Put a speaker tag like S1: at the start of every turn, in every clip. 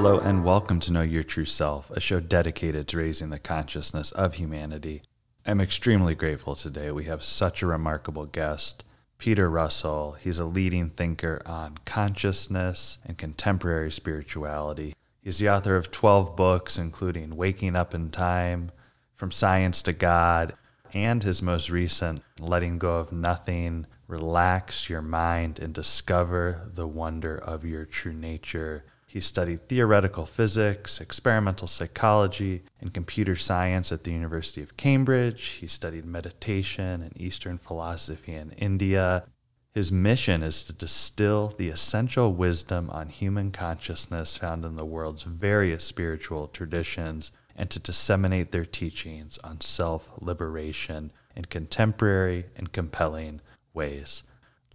S1: Hello, and welcome to Know Your True Self, a show dedicated to raising the consciousness of humanity. I'm extremely grateful today. We have such a remarkable guest, Peter Russell. He's a leading thinker on consciousness and contemporary spirituality. He's the author of 12 books, including Waking Up in Time, From Science to God, and his most recent, Letting Go of Nothing, Relax Your Mind and Discover the Wonder of Your True Nature. He studied theoretical physics, experimental psychology, and computer science at the University of Cambridge. He studied meditation and Eastern philosophy in India. His mission is to distill the essential wisdom on human consciousness found in the world's various spiritual traditions and to disseminate their teachings on self liberation in contemporary and compelling ways.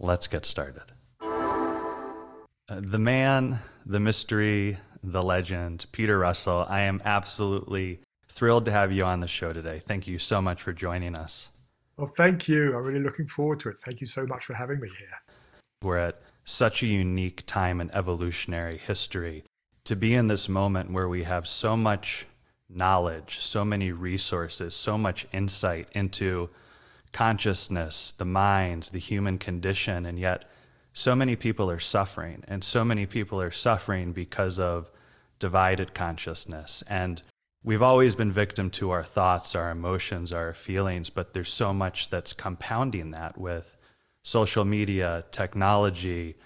S1: Let's get started. Uh, the man, the mystery, the legend, Peter Russell. I am absolutely thrilled to have you on the show today. Thank you so much for joining us.
S2: Well, thank you. I'm really looking forward to it. Thank you so much for having me here.
S1: We're at such a unique time in evolutionary history to be in this moment where we have so much knowledge, so many resources, so much insight into consciousness, the mind, the human condition, and yet so many people are suffering, and so many people are suffering because of divided consciousness. And we've always been victim to our thoughts, our emotions, our feelings, but there's so much that's compounding that with social media, technology,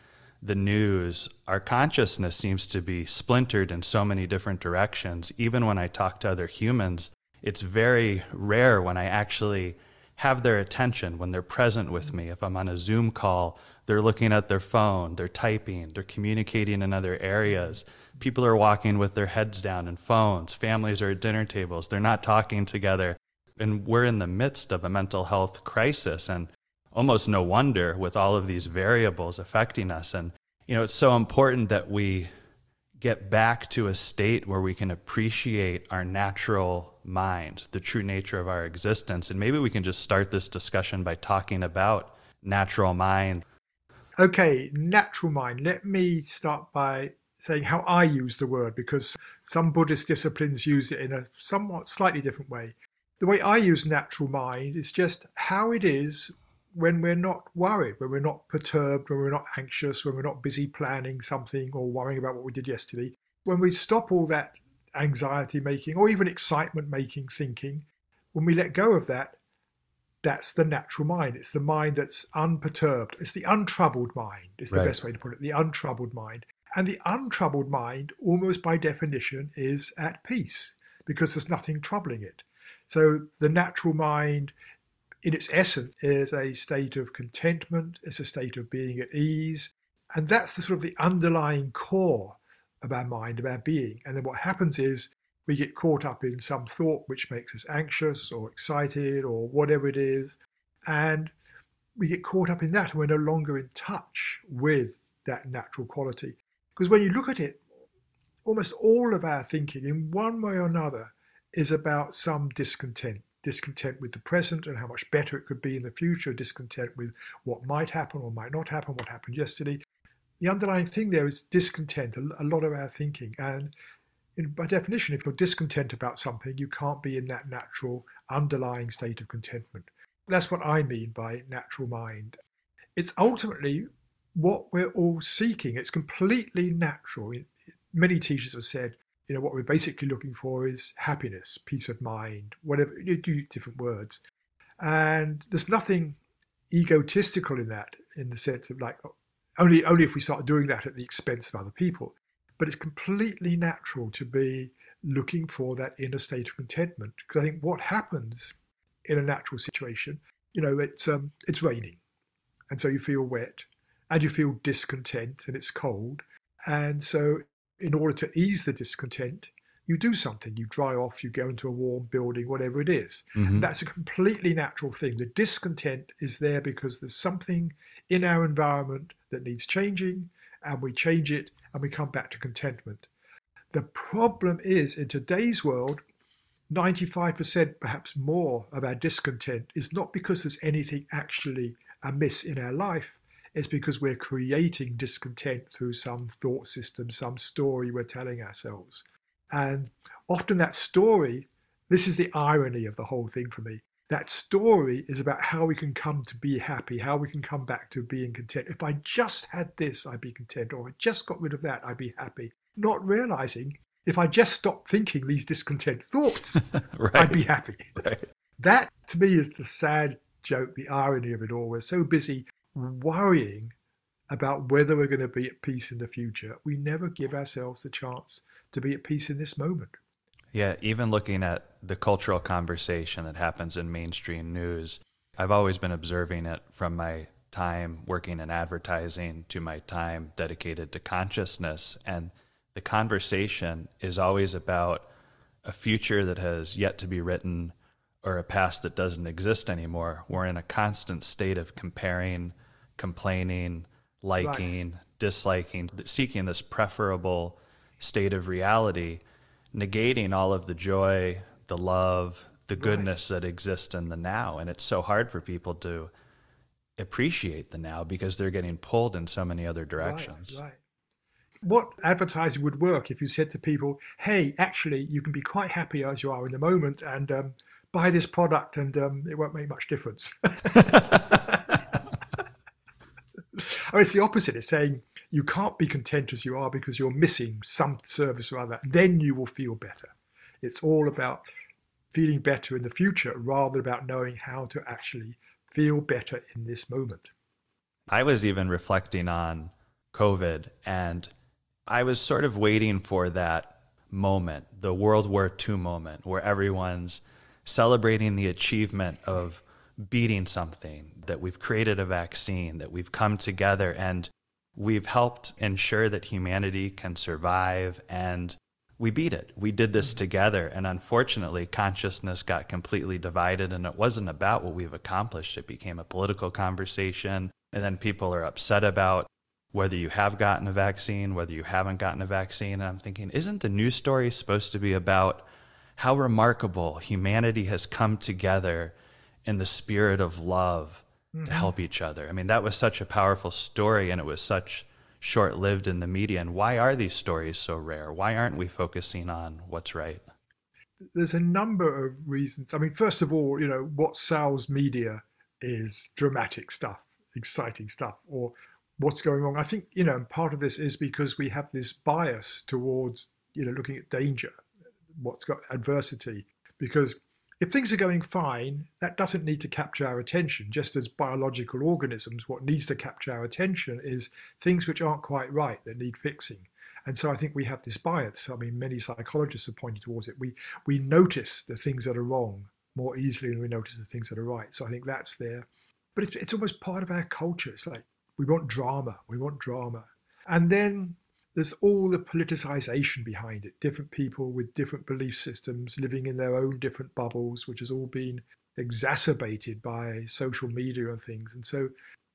S1: the news. Our consciousness seems to be splintered in so many different directions. Even when I talk to other humans, it's very rare when I actually have their attention, when they're present with me. If I'm on a Zoom call, they're looking at their phone, they're typing, they're communicating in other areas. People are walking with their heads down and phones. Families are at dinner tables. They're not talking together. And we're in the midst of a mental health crisis. And almost no wonder with all of these variables affecting us. And, you know, it's so important that we get back to a state where we can appreciate our natural mind, the true nature of our existence. And maybe we can just start this discussion by talking about natural mind.
S2: Okay, natural mind. Let me start by saying how I use the word because some Buddhist disciplines use it in a somewhat slightly different way. The way I use natural mind is just how it is when we're not worried, when we're not perturbed, when we're not anxious, when we're not busy planning something or worrying about what we did yesterday, when we stop all that anxiety making or even excitement making thinking, when we let go of that, that's the natural mind. It's the mind that's unperturbed. It's the untroubled mind, is the right. best way to put it. The untroubled mind. And the untroubled mind, almost by definition, is at peace because there's nothing troubling it. So the natural mind, in its essence, is a state of contentment, it's a state of being at ease. And that's the sort of the underlying core of our mind, of our being. And then what happens is we get caught up in some thought which makes us anxious or excited or whatever it is. And we get caught up in that and we're no longer in touch with that natural quality. Because when you look at it, almost all of our thinking, in one way or another, is about some discontent. Discontent with the present and how much better it could be in the future, discontent with what might happen or might not happen, what happened yesterday. The underlying thing there is discontent, a lot of our thinking. And in, by definition, if you're discontent about something, you can't be in that natural underlying state of contentment. That's what I mean by natural mind. It's ultimately what we're all seeking. It's completely natural. Many teachers have said, you know, what we're basically looking for is happiness, peace of mind, whatever, you do different words. And there's nothing egotistical in that, in the sense of like, only, only if we start doing that at the expense of other people. But it's completely natural to be looking for that inner state of contentment. Because I think what happens in a natural situation, you know, it's um, it's raining, and so you feel wet, and you feel discontent and it's cold. And so, in order to ease the discontent, you do something. You dry off, you go into a warm building, whatever it is. Mm-hmm. That's a completely natural thing. The discontent is there because there's something in our environment that needs changing, and we change it and we come back to contentment. The problem is in today's world, 95%, perhaps more, of our discontent is not because there's anything actually amiss in our life it's because we're creating discontent through some thought system, some story we're telling ourselves. And often that story, this is the irony of the whole thing for me. That story is about how we can come to be happy, how we can come back to being content. If I just had this, I'd be content, or if I just got rid of that, I'd be happy. Not realizing if I just stopped thinking these discontent thoughts, right. I'd be happy. Right. That to me is the sad joke, the irony of it all. We're so busy worrying about whether we're going to be at peace in the future. We never give ourselves the chance to be at peace in this moment.
S1: Yeah, even looking at the cultural conversation that happens in mainstream news, I've always been observing it from my time working in advertising to my time dedicated to consciousness. And the conversation is always about a future that has yet to be written or a past that doesn't exist anymore. We're in a constant state of comparing, complaining, liking, right. disliking, seeking this preferable state of reality, negating all of the joy, the love, the goodness right. that exists in the now. And it's so hard for people to appreciate the now because they're getting pulled in so many other directions.
S2: Right, right what advertising would work if you said to people, hey, actually, you can be quite happy as you are in the moment and um, buy this product and um, it won't make much difference. I mean, it's the opposite. It's saying you can't be content as you are because you're missing some service or other. Then you will feel better. It's all about feeling better in the future rather about knowing how to actually feel better in this moment.
S1: I was even reflecting on COVID and I was sort of waiting for that moment, the World War II moment, where everyone's celebrating the achievement of beating something, that we've created a vaccine, that we've come together and we've helped ensure that humanity can survive and we beat it. We did this mm-hmm. together. And unfortunately, consciousness got completely divided and it wasn't about what we've accomplished. It became a political conversation. And then people are upset about whether you have gotten a vaccine, whether you haven't gotten a vaccine. And I'm thinking, isn't the news story supposed to be about how remarkable humanity has come together in the spirit of love mm-hmm. to help each other? I mean, that was such a powerful story and it was such short lived in the media. And why are these stories so rare? Why aren't we focusing on what's right?
S2: There's a number of reasons. I mean, first of all, you know, what sells media is dramatic stuff, exciting stuff, or what's going wrong. I think you know part of this is because we have this bias towards you know looking at danger, what's got adversity. Because if things are going fine, that doesn't need to capture our attention. Just as biological organisms, what needs to capture our attention is things which aren't quite right that need fixing. And so I think we have this bias. I mean, many psychologists have pointed towards it. We we notice the things that are wrong more easily than we notice the things that are right. So I think that's there. But it's, it's almost part of our culture. It's like we want drama. We want drama. And then there's all the politicization behind it. Different people with different belief systems living in their own different bubbles, which has all been exacerbated by social media and things. And so,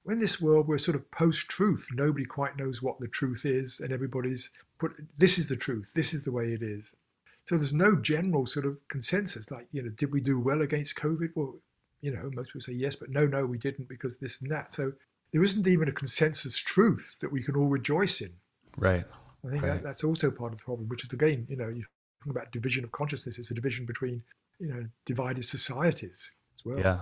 S2: in this world, we're sort of post truth. Nobody quite knows what the truth is, and everybody's put this is the truth, this is the way it is. So, there's no general sort of consensus like, you know, did we do well against COVID? Well, you know, most people say yes, but no, no, we didn't because this and that. So, there isn't even a consensus truth that we can all rejoice in.
S1: Right.
S2: I think
S1: right.
S2: That, that's also part of the problem, which is again, you know, you're talking about division of consciousness. It's a division between, you know, divided societies as well.
S1: Yeah.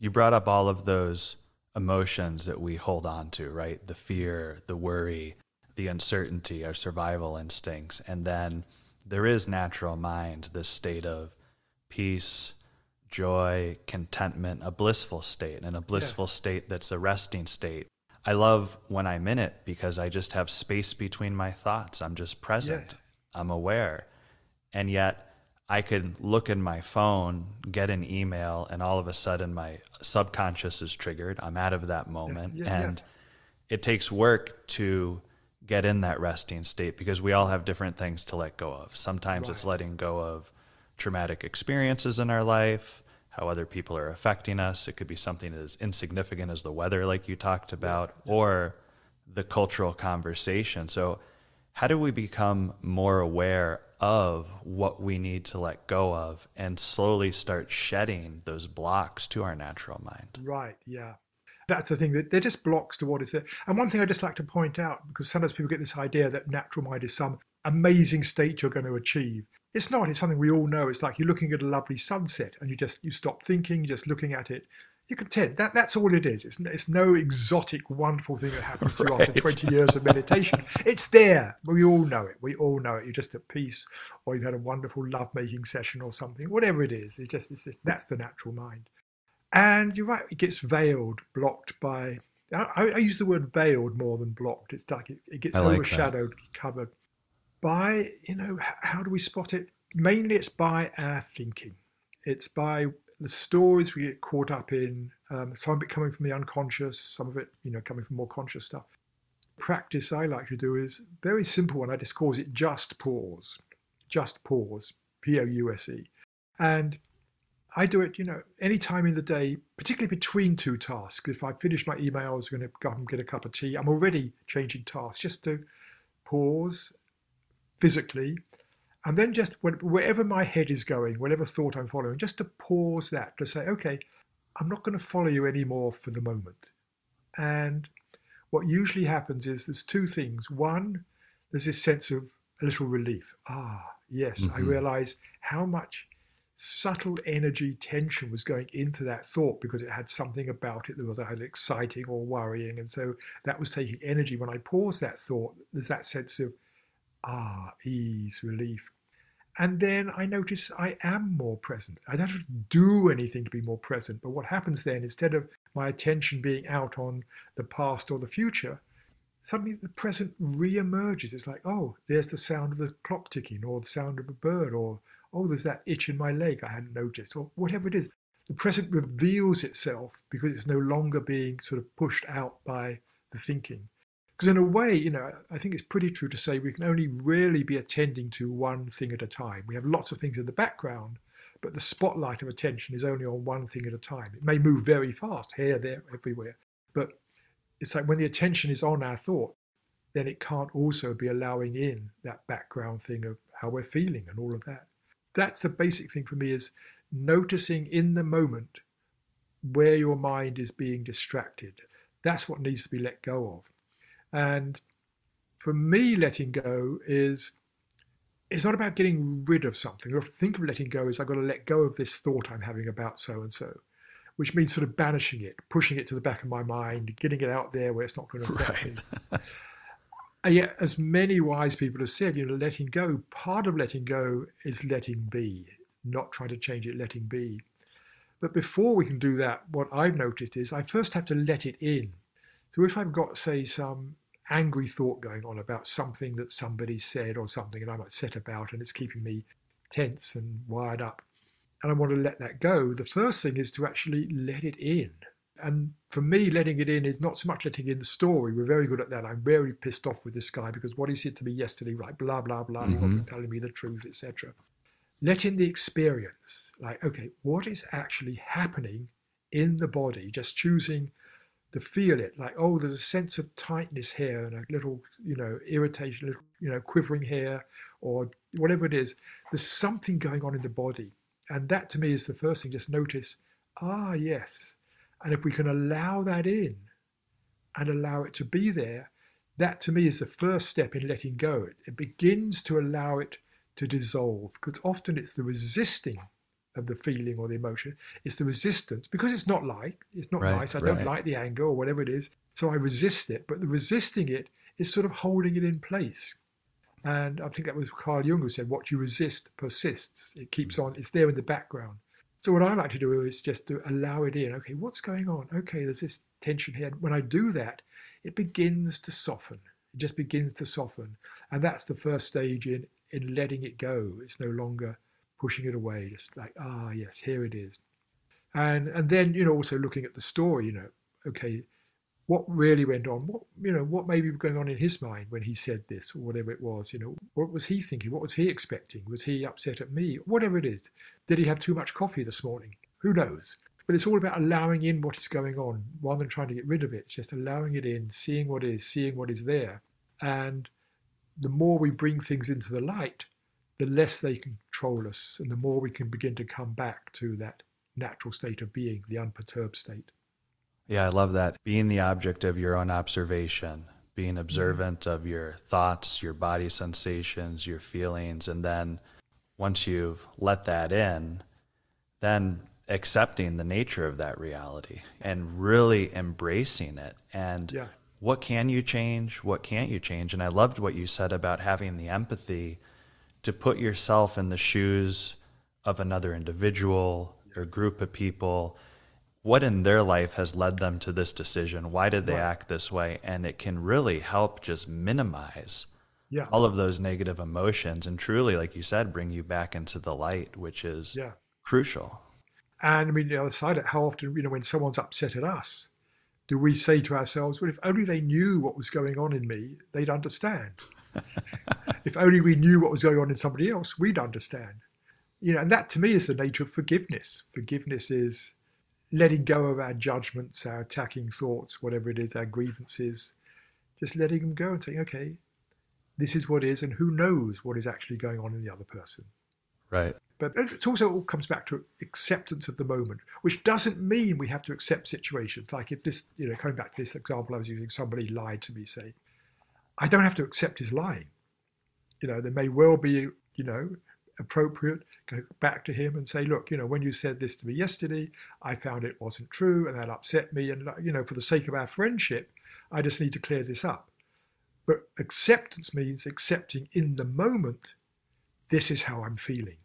S1: You brought up all of those emotions that we hold on to, right? The fear, the worry, the uncertainty, our survival instincts. And then there is natural mind, this state of peace, joy, contentment, a blissful state, and a blissful yeah. state that's a resting state. I love when I'm in it because I just have space between my thoughts. I'm just present. I'm aware. And yet I could look in my phone, get an email, and all of a sudden my subconscious is triggered. I'm out of that moment. Yeah, yeah, and it takes work to get in that resting state because we all have different things to let go of. Sometimes right. it's letting go of traumatic experiences in our life how other people are affecting us. It could be something as insignificant as the weather, like you talked about, or the cultural conversation. So, how do we become more aware of what we need to let go of and slowly start shedding those blocks to our natural mind?
S2: Right, yeah. That's the thing that they're just blocks to what is there. And one thing I just like to point out, because sometimes people get this idea that natural mind is some amazing state you're going to achieve. It's not. It's something we all know. It's like you're looking at a lovely sunset and you just you stop thinking, you just looking at it. You're content. That that's all it is. It's it's no exotic, wonderful thing that happens to you after 20 years of meditation. It's there. We all know it. We all know it. You're just at peace, or you've had a wonderful love-making session or something. Whatever it is, it's just it's that's the natural mind. And you're right. It gets veiled, blocked by. I, I use the word veiled more than blocked. It's like it, it gets
S1: like
S2: overshadowed,
S1: that.
S2: covered by you know how do we spot it? Mainly it's by our thinking. It's by the stories we get caught up in um, some of it coming from the unconscious some of it you know coming from more conscious stuff. Practice i like to do is very simple one. I just calls it just pause just pause p-o-u-s-e and i do it you know any time in the day particularly between two tasks. If i finish my email i was going to go and get a cup of tea i'm already changing tasks. Just to pause physically, and then just wherever my head is going, whatever thought I'm following, just to pause that to say, okay, I'm not going to follow you anymore for the moment. And what usually happens is there's two things. One, there's this sense of a little relief. Ah, yes, mm-hmm. I realize how much subtle energy tension was going into that thought because it had something about it that was either exciting or worrying. And so that was taking energy. When I pause that thought, there's that sense of ah, ease, relief. And then I notice I am more present. I don't have to do anything to be more present. But what happens then, instead of my attention being out on the past or the future, suddenly the present re-emerges. It's like, oh, there's the sound of the clock ticking, or the sound of a bird, or oh, there's that itch in my leg I hadn't noticed, or whatever it is. The present reveals itself because it's no longer being sort of pushed out by the thinking. Because in a way, you know, I think it's pretty true to say we can only really be attending to one thing at a time. We have lots of things in the background, but the spotlight of attention is only on one thing at a time. It may move very fast, here, there, everywhere, but it's like when the attention is on our thought, then it can't also be allowing in that background thing of how we're feeling and all of that. That's the basic thing for me is noticing in the moment where your mind is being distracted. That's what needs to be let go of. And for me, letting go is it's not about getting rid of something. Or think of letting go as I've got to let go of this thought I'm having about so and so, which means sort of banishing it, pushing it to the back of my mind, getting it out there where it's not going to affect right. me. and yet, as many wise people have said, you know, letting go, part of letting go is letting be, not trying to change it, letting be. But before we can do that, what I've noticed is I first have to let it in. So if I've got, say, some angry thought going on about something that somebody said or something and I'm upset about and it's keeping me tense and wired up. And I want to let that go. The first thing is to actually let it in. And for me, letting it in is not so much letting in the story. We're very good at that. I'm very pissed off with this guy because what he said to me yesterday, like blah blah blah, mm-hmm. he wasn't telling me the truth, etc. Let in the experience. Like, okay, what is actually happening in the body? Just choosing to feel it like oh there's a sense of tightness here and a little you know irritation little, you know quivering here or whatever it is there's something going on in the body. And that to me is the first thing just notice ah yes. And if we can allow that in and allow it to be there that to me is the first step in letting go. It begins to allow it to dissolve because often it's the resisting of the feeling or the emotion. It's the resistance because it's not like it's not right, nice. I right. don't like the anger or whatever it is, so I resist it. But the resisting it is sort of holding it in place. And I think that was Carl Jung who said, "What you resist persists. It keeps on. It's there in the background." So what I like to do is just to allow it in. Okay, what's going on? Okay, there's this tension here. When I do that, it begins to soften. It just begins to soften, and that's the first stage in in letting it go. It's no longer pushing it away, just like, ah, yes, here it is. And and then, you know, also looking at the story, you know, okay, what really went on? What you know, what may be going on in his mind when he said this or whatever it was, you know, what was he thinking? What was he expecting? Was he upset at me? Whatever it is. Did he have too much coffee this morning? Who knows? But it's all about allowing in what is going on rather than trying to get rid of it. Just allowing it in, seeing what is, seeing what is there. And the more we bring things into the light, the less they control us and the more we can begin to come back to that natural state of being, the unperturbed state.
S1: Yeah, I love that. Being the object of your own observation, being observant mm-hmm. of your thoughts, your body sensations, your feelings. And then once you've let that in, then accepting the nature of that reality and really embracing it. And yeah. what can you change? What can't you change? And I loved what you said about having the empathy to put yourself in the shoes of another individual or group of people what in their life has led them to this decision why did they right. act this way and it can really help just minimize yeah. all of those negative emotions and truly like you said bring you back into the light which is yeah. crucial
S2: and i mean the other side of it how often you know when someone's upset at us do we say to ourselves well if only they knew what was going on in me they'd understand if only we knew what was going on in somebody else we'd understand you know and that to me is the nature of forgiveness forgiveness is letting go of our judgments, our attacking thoughts, whatever it is, our grievances, just letting them go and saying, okay, this is what is, and who knows what is actually going on in the other person.
S1: Right.
S2: But it also all comes back to acceptance of the moment, which doesn't mean we have to accept situations. Like if this, you know, coming back to this example I was using, somebody lied to me, say, I don't have to accept his lying. You know, there may well be, you know, appropriate, go back to him and say, look, you know, when you said this to me yesterday, I found it wasn't true and that upset me. And, you know, for the sake of our friendship, I just need to clear this up. But acceptance means accepting in the moment, this is how I'm feeling.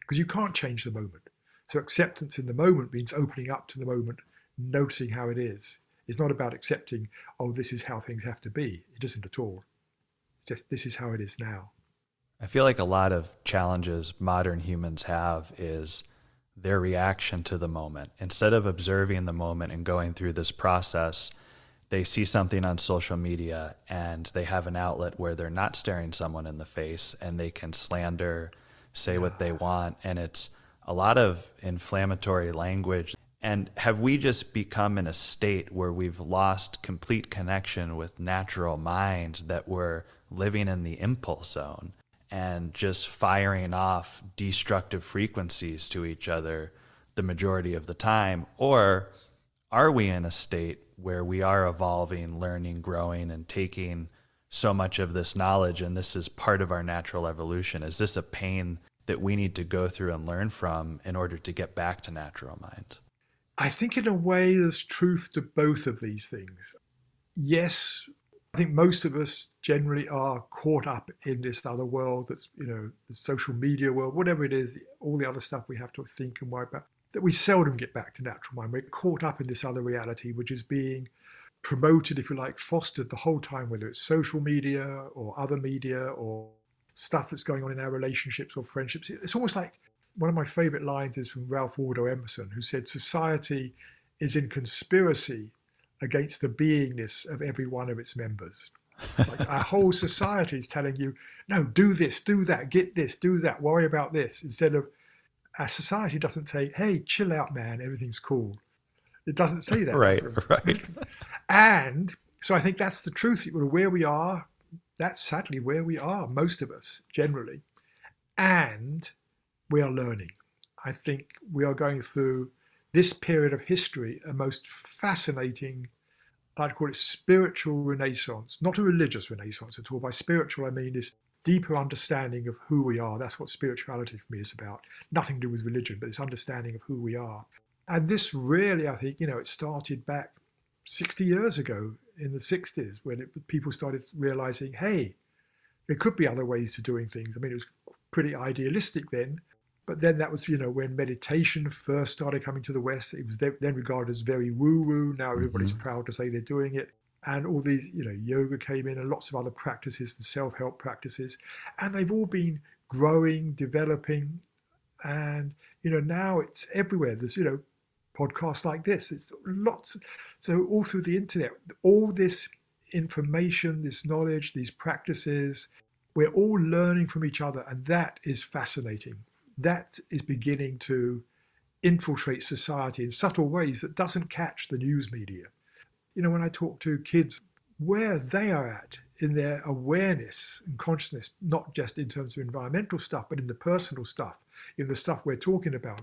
S2: Because you can't change the moment. So acceptance in the moment means opening up to the moment, noticing how it is. It's not about accepting, oh, this is how things have to be. It isn't at all. It's just this is how it is now.
S1: I feel like a lot of challenges modern humans have is their reaction to the moment. Instead of observing the moment and going through this process, they see something on social media and they have an outlet where they're not staring someone in the face and they can slander, say what they want. And it's a lot of inflammatory language. And have we just become in a state where we've lost complete connection with natural minds that we're living in the impulse zone? and just firing off destructive frequencies to each other the majority of the time? Or are we in a state where we are evolving, learning, growing, and taking so much of this knowledge and this is part of our natural evolution? Is this a pain that we need to go through and learn from in order to get back to natural mind?
S2: I think, in a way, there's truth to both of these things. Yes, I think most of us generally are caught up in this other world that's, you know, the social media world, whatever it is, all the other stuff we have to think and worry about, that we seldom get back to natural mind. We're caught up in this other reality, which is being promoted, if you like, fostered the whole time, whether it's social media or other media or stuff that's going on in our relationships or friendships. It's almost like one of my favorite lines is from Ralph Waldo Emerson, who said, Society is in conspiracy against the beingness of every one of its members. Like our whole society is telling you, no, do this, do that, get this, do that, worry about this, instead of our society doesn't say, hey, chill out, man, everything's cool. It doesn't say that.
S1: right, right.
S2: And so I think that's the truth. Where we are, that's sadly where we are, most of us generally. And we are learning. I think we are going through this period of history a most fascinating, I'd call it spiritual renaissance, not a religious renaissance at all. By spiritual, I mean this deeper understanding of who we are. That's what spirituality for me is about. Nothing to do with religion, but this understanding of who we are. And this really, I think, you know, it started back 60 years ago in the 60s when it, people started realizing, hey, there could be other ways to doing things. I mean, it was pretty idealistic then, but then that was, you know, when meditation first started coming to the West, it was then regarded as very woo woo. Now everybody's mm-hmm. proud to say they're doing it. And all these, you know, yoga came in and lots of other practices and self help practices. And they've all been growing, developing. And, you know, now it's everywhere. There's, you know, podcasts like this. It's lots. So all through the internet, all this information, this knowledge, these practices, we're all learning from each other. And that is fascinating that is beginning to infiltrate society in subtle ways that doesn't catch the news media. You know, when I talk to kids, where they are at in their awareness and consciousness, not just in terms of environmental stuff, but in the personal stuff, in the stuff we're talking about,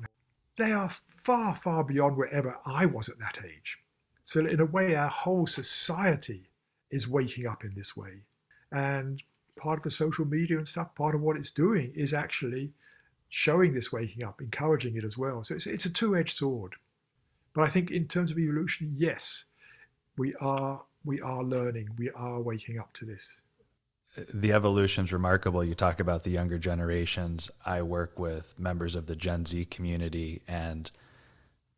S2: they are far, far beyond wherever I was at that age. So, in a way, our whole society is waking up in this way. And part of the social media and stuff, part of what it's doing is actually showing this waking up, encouraging it as well. So, it's, it's a two edged sword. But I think in terms of evolution, yes, we are we are learning, we are waking up to this.
S1: The evolution's remarkable. You talk about the younger generations. I work with members of the Gen Z community and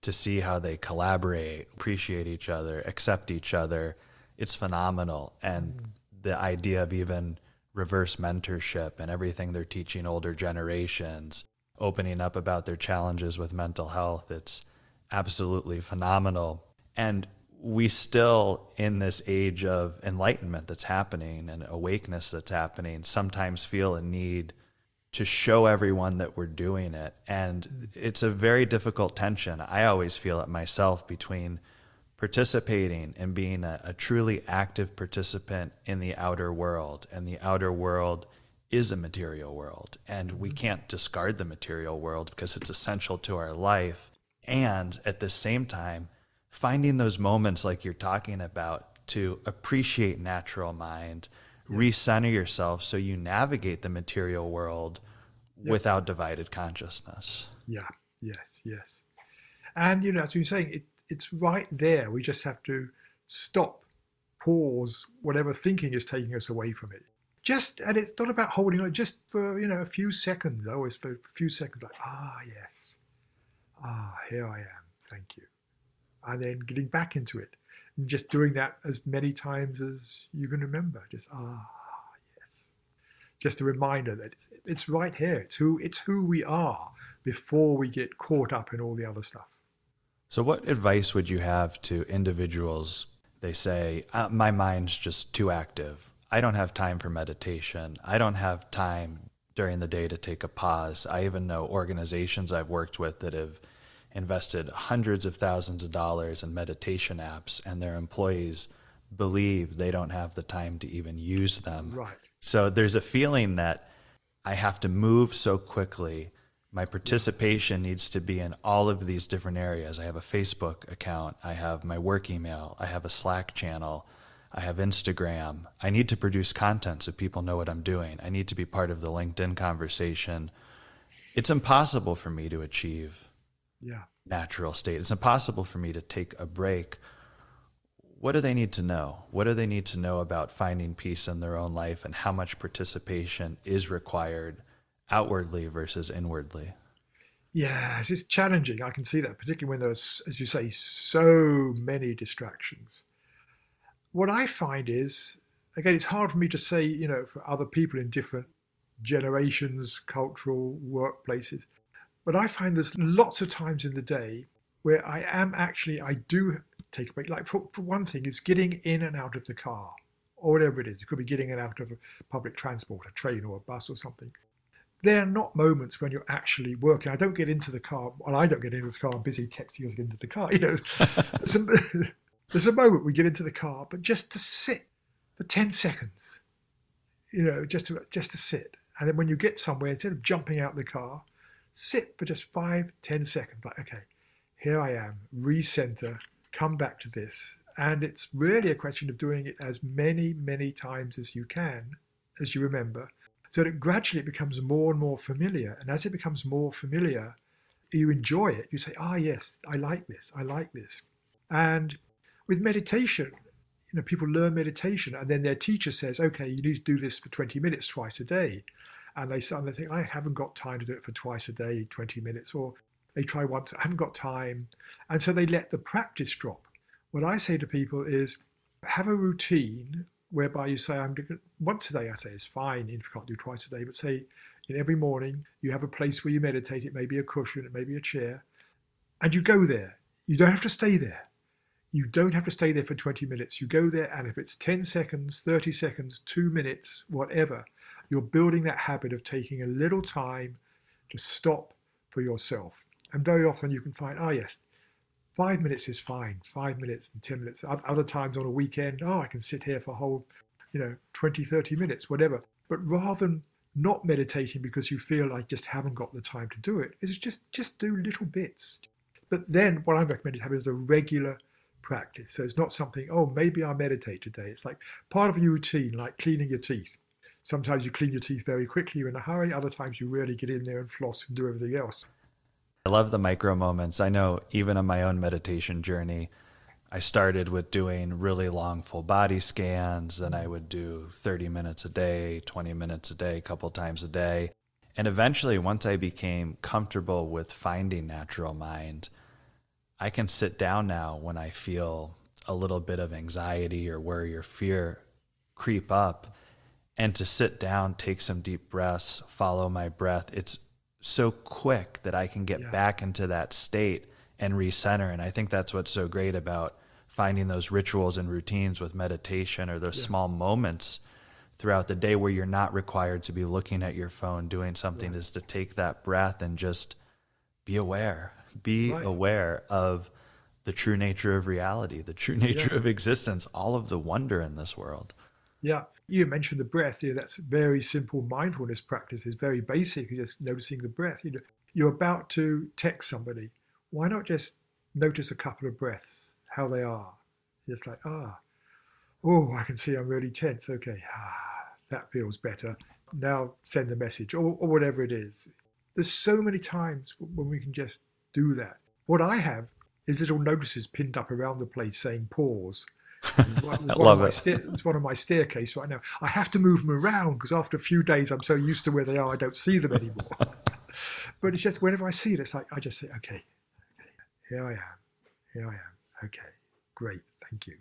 S1: to see how they collaborate, appreciate each other, accept each other, it's phenomenal. And mm. the idea of even reverse mentorship and everything they're teaching older generations, opening up about their challenges with mental health, it's absolutely phenomenal. And we still, in this age of enlightenment that's happening and awakeness that's happening, sometimes feel a need to show everyone that we're doing it. And it's a very difficult tension. I always feel it myself between participating and being a, a, truly active participant in the outer world. And the outer world is a material world. And we mm-hmm. can't discard the material world because it's essential to our life. And at the same time, finding those moments like you're talking about to appreciate natural mind recenter yourself so you navigate the material world yep. without divided consciousness.
S2: Yeah, yes, yes. And, you know, as you're saying, it, it's right there. We just have to stop, pause, whatever thinking is taking us away from it. Just, and it's not about holding on, just for, you know, a few seconds, always for a few seconds, like, ah, yes, ah, here I am, thank you. And then getting back into it and just doing that as many times as you can remember. Just ah, yes. Just a reminder that it's, it's right here. It's who it's who we are before we get caught up in all the other stuff.
S1: So, what advice would you have to individuals? They say, uh, My mind's just too active. I don't have time for meditation. I don't have time during the day to take a pause. I even know organizations I've worked with that have invested hundreds of thousands of dollars in meditation apps and their employees believe they don't have the time to even use them.
S2: Right.
S1: So there's a feeling that I have to move so quickly. My participation needs to be in all of these different areas. I have a Facebook account, I have my work email, I have a Slack channel, I have Instagram. I need to produce content so people know what I'm doing. I need to be part of the LinkedIn conversation. It's impossible for me to achieve
S2: yeah.
S1: natural state. It's impossible for me to take a break. What do they need to know? What do they need to know about finding peace in their own life and how much participation is required outwardly versus inwardly?
S2: Yeah, it's just challenging. I can see that, particularly when there's, as you say, so many distractions. What I find is, again, it's hard for me to say, you know, for other people in different generations, cultural workplaces. But I find there's lots of times in the day where I am actually, I do take a break. Like for, for one thing, is getting in and out of the car or whatever it is. It could be getting in and out of public transport, a train or a bus or something. They're not moments when you're actually working. I don't get into the car. Well, I don't get into the car. I'm busy texting us into the car. You know, there's, a, there's a moment we get into the car, but just to sit for 10 seconds, you know, just to, just to sit. And then when you get somewhere, instead of jumping out the car, sit for just five, ten seconds. Like, okay, here I am, recenter, come back to this. And it's really a question of doing it as many, many times as you can, as you remember, so that gradually it becomes more and more familiar. And as it becomes more familiar, you enjoy it. You say, ah, yes, I like this, I like this. And with meditation, you know, people learn meditation and then their teacher says, okay, you need to do this for 20 minutes twice a day and they suddenly think, I haven't got time to do it for twice a day, 20 minutes, or they try once, I haven't got time. And so they let the practice drop. What I say to people is have a routine whereby you say, I'm doing once a day, I say is fine if you can't do twice a day, but say in every morning you have a place where you meditate. It may be a cushion, it may be a chair, and you go there. You don't have to stay there. You don't have to stay there for 20 minutes. You go there, and if it's 10 seconds, 30 seconds, two minutes, whatever, you're building that habit of taking a little time to stop for yourself. And very often you can find, oh, yes, five minutes is fine, five minutes and 10 minutes. Other times on a weekend, oh, I can sit here for a whole, you know, 20, 30 minutes, whatever. But rather than not meditating because you feel like just haven't got the time to do it, is just just do little bits. But then what I'm recommending having is a regular practice. So it's not something, oh, maybe I'll meditate today. It's like part of your routine, like cleaning your teeth. Sometimes you clean your teeth very quickly, you're in a hurry. Other times you really get in there and floss and do everything else.
S1: I love the micro moments. I know even on my own meditation journey, I started with doing really long full body scans. Then I would do 30 minutes a day, 20 minutes a day, a couple times a day. And eventually, once I became comfortable with finding natural mind, I can sit down now when I feel a little bit of anxiety or worry or fear creep up and to sit down, take some deep breaths, follow my breath. It's so quick that I can get yeah. back into that state and recenter. And I think that's what's so great about finding those rituals and routines with meditation or those yeah. small moments throughout the day where you're not required to be looking at your phone doing something right. is to take that breath and just be aware be right. aware of the true nature of reality the true nature yeah. of existence all of the wonder in this world
S2: yeah you mentioned the breath you know, that's very simple mindfulness practice is very basic just noticing the breath you know you're about to text somebody why not just notice a couple of breaths how they are just like ah oh, I can see I'm really tense. Okay, ah, that feels better. Now send the message or, or whatever it is. There's so many times when we can just do that. What I have is little notices pinned up around the place saying pause.
S1: I love it.
S2: It's one of my staircase right now. I have to move them around because after a few days, I'm so used to where they are, I don't see them anymore. but it's just whenever I see it, it's like I just say, okay, okay, here I am, here I am. Okay, great, thank you.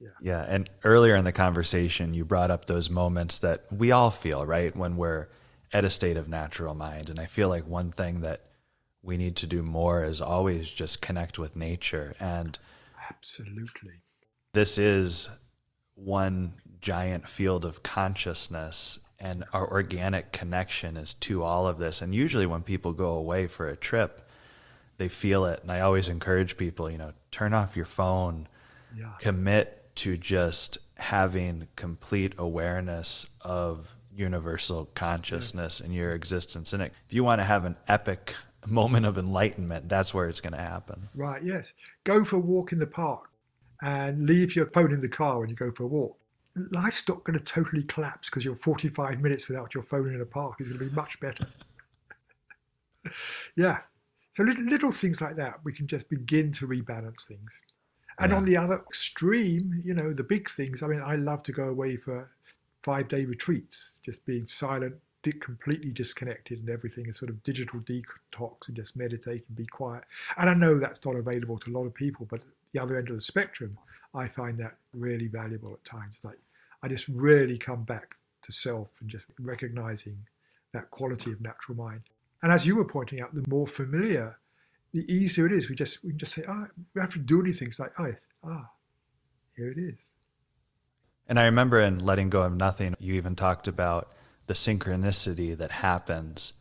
S1: Yeah. Yeah. And earlier in the conversation, you brought up those moments that we all feel, right? When we're at a state of natural mind. And I feel like one thing that we need to do more is always just connect with nature. And
S2: absolutely,
S1: this is one giant field of consciousness. And our organic connection is to all of this. And usually, when people go away for a trip, they feel it. And I always encourage people, you know, turn off your phone, yeah. commit to just having complete awareness of universal consciousness and your existence in it. If you want to have an epic moment of enlightenment, that's where it's going to happen.
S2: Right, yes. Go for a walk in the park and leave your phone in the car when you go for a walk. Life's not going to totally collapse because you're 45 minutes without your phone in a park. It's going to be much better. yeah. So little, little things like that, we can just begin to rebalance things. And yeah. on the other extreme, you know, the big things. I mean, I love to go away for five day retreats, just being silent, completely disconnected and everything, a sort of digital detox and just meditate and be quiet. And I know that's not available to a lot of people, but the other end of the spectrum, I find that really valuable at times. Like I just really come back to self and just recognizing that quality of natural mind. And as you were pointing out, the more familiar the easier it is. We just we can just say, ah, oh, we have to do anything. It's like, oh, ah, here it is.
S1: And I remember in letting go of nothing, you even talked about the synchronicity that happens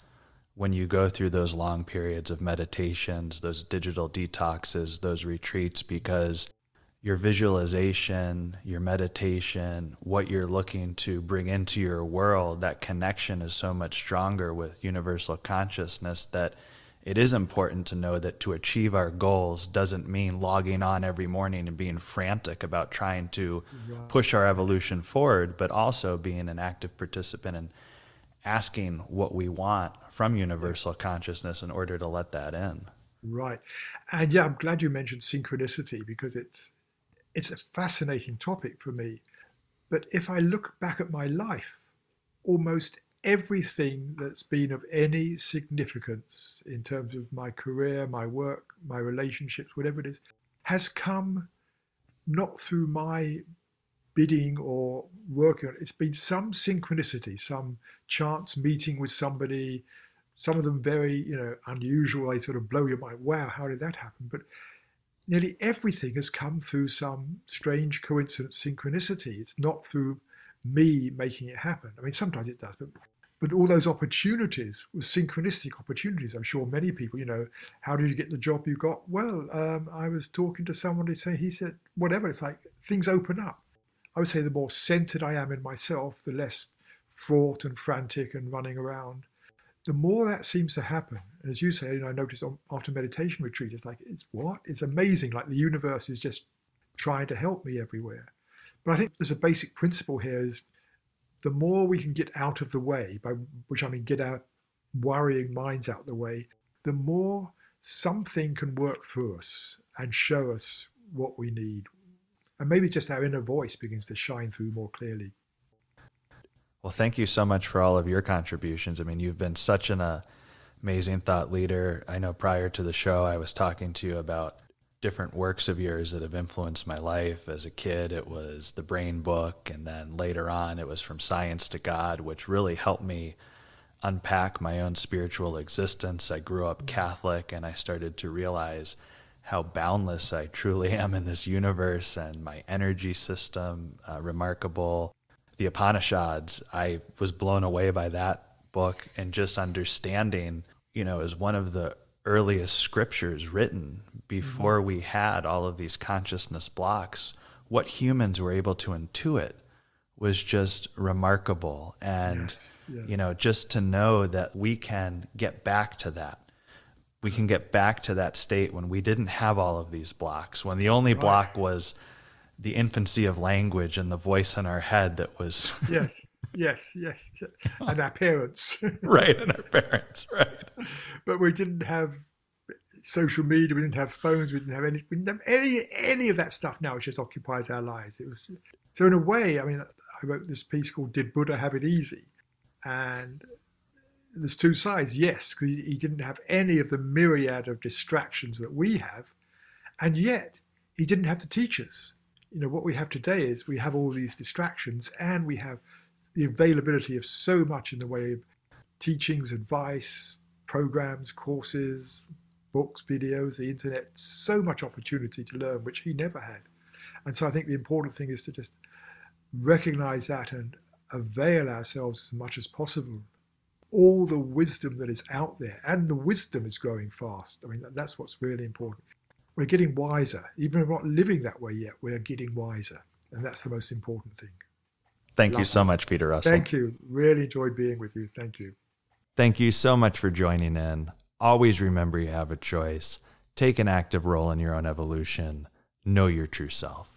S1: when you go through those long periods of meditations, those digital detoxes, those retreats, because your visualization, your meditation, what you're looking to bring into your world, that connection is so much stronger with universal consciousness that it is important to know that to achieve our goals doesn't mean logging on every morning and being frantic about trying to push our evolution forward, but also being an active participant and asking what we want from universal consciousness in order to let that in.
S2: Right. And yeah, I'm glad you mentioned synchronicity because it's it's a fascinating topic for me. But if I look back at my life, almost everything that's been of any significance in terms of my career, my work, my relationships, whatever it is, has come not through my bidding or working on it. It's been some synchronicity, some chance meeting with somebody, some of them very, you know, unusual. They sort of blow your mind. Wow, how did that happen? But nearly everything has come through some strange coincidence, synchronicity. It's not through me making it happen. I mean, sometimes it does, but but all those opportunities were synchronistic opportunities. I'm sure many people, you know, how did you get the job you got? Well, um, I was talking to someone. They say he said whatever. It's like things open up. I would say the more centered I am in myself, the less fraught and frantic and running around. The more that seems to happen, and as you say, you know, I noticed on, after meditation retreat, it's like it's what? It's amazing. Like the universe is just trying to help me everywhere. But I think there's a basic principle here is the more we can get out of the way, by which I mean get our worrying minds out of the way, the more something can work through us and show us what we need. And maybe just our inner voice begins to shine through more clearly.
S1: Well, thank you so much for all of your contributions. I mean, you've been such an uh, amazing thought leader. I know prior to the show, I was talking to you about different works of yours that have influenced my life. As a kid, it was the Brain Book, and then later on, it was From Science to God, which really helped me unpack my own spiritual existence. I grew up Catholic, and I started to realize how boundless I truly am in this universe and my energy system, uh, remarkable. The Upanishads, I was blown away by that book and just understanding, you know, as one of the earliest scriptures written before mm-hmm. we had all of these consciousness blocks, what humans were able to intuit was just remarkable. And, yes. yeah. you know, just to know that we can get back to that. We can get back to that state when we didn't have all of these blocks, when the only right. block was the infancy of language and the voice in our head that was.
S2: yes, yes, yes. And our parents.
S1: right, and our parents, right.
S2: But we didn't have social media. We didn't have phones. We didn't have any. We didn't have any any of that stuff. Now it just occupies our lives. It was so in a way. I mean, I wrote this piece called "Did Buddha Have It Easy?" and there's two sides. Yes, because he didn't have any of the myriad of distractions that we have, and yet he didn't have to teach us. You know what we have today is we have all these distractions, and we have the availability of so much in the way of teachings, advice, programs, courses, books, videos, the internet, so much opportunity to learn, which he never had. And so I think the important thing is to just recognize that and avail ourselves as much as possible. All the wisdom that is out there, and the wisdom is growing fast. I mean, that's what's really important. We're getting wiser. Even if we're not living that way yet, we're getting wiser. And that's the most important thing.
S1: Thank Love you so much, Peter Russell.
S2: Thank you. Really enjoyed being with you. Thank you.
S1: Thank you so much for joining in. Always remember you have a choice. Take an active role in your own evolution. Know your true self.